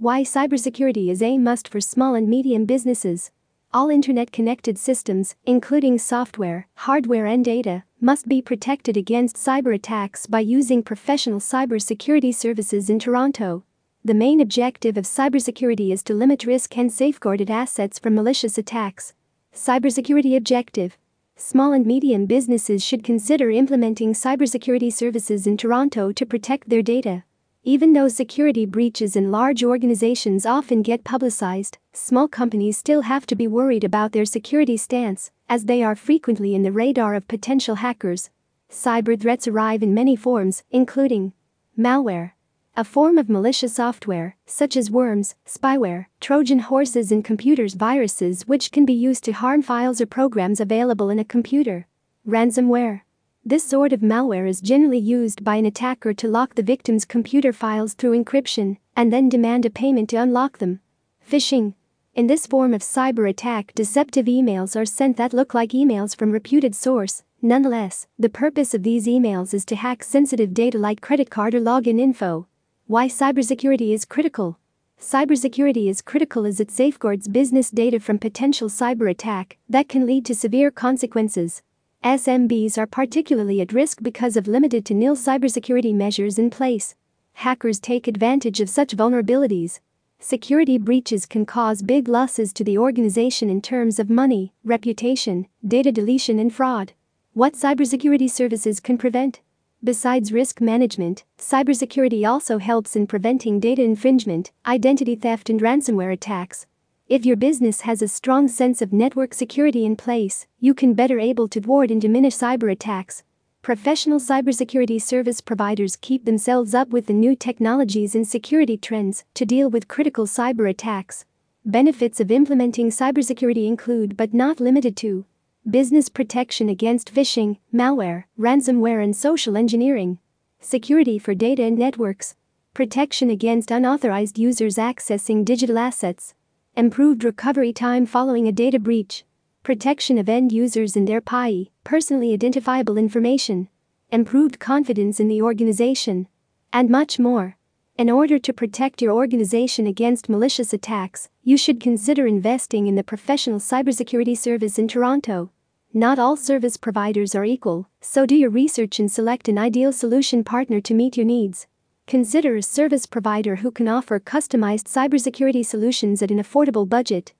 Why cybersecurity is a must for small and medium businesses. All internet connected systems, including software, hardware, and data, must be protected against cyber attacks by using professional cybersecurity services in Toronto. The main objective of cybersecurity is to limit risk and safeguarded assets from malicious attacks. Cybersecurity objective Small and medium businesses should consider implementing cybersecurity services in Toronto to protect their data. Even though security breaches in large organizations often get publicized, small companies still have to be worried about their security stance, as they are frequently in the radar of potential hackers. Cyber threats arrive in many forms, including malware, a form of malicious software, such as worms, spyware, Trojan horses and computers, viruses which can be used to harm files or programs available in a computer, ransomware this sort of malware is generally used by an attacker to lock the victim's computer files through encryption and then demand a payment to unlock them. Phishing. In this form of cyber attack, deceptive emails are sent that look like emails from reputed source. Nonetheless, the purpose of these emails is to hack sensitive data like credit card or login info. Why cybersecurity is critical. Cybersecurity is critical as it safeguards business data from potential cyber attack that can lead to severe consequences. SMBs are particularly at risk because of limited to nil cybersecurity measures in place. Hackers take advantage of such vulnerabilities. Security breaches can cause big losses to the organization in terms of money, reputation, data deletion, and fraud. What cybersecurity services can prevent? Besides risk management, cybersecurity also helps in preventing data infringement, identity theft, and ransomware attacks. If your business has a strong sense of network security in place, you can better able to thwart and diminish cyber attacks. Professional cybersecurity service providers keep themselves up with the new technologies and security trends to deal with critical cyber attacks. Benefits of implementing cybersecurity include but not limited to business protection against phishing, malware, ransomware, and social engineering, security for data and networks, protection against unauthorized users accessing digital assets improved recovery time following a data breach, protection of end users and their PII, personally identifiable information, improved confidence in the organization, and much more. In order to protect your organization against malicious attacks, you should consider investing in the professional cybersecurity service in Toronto. Not all service providers are equal, so do your research and select an ideal solution partner to meet your needs. Consider a service provider who can offer customized cybersecurity solutions at an affordable budget.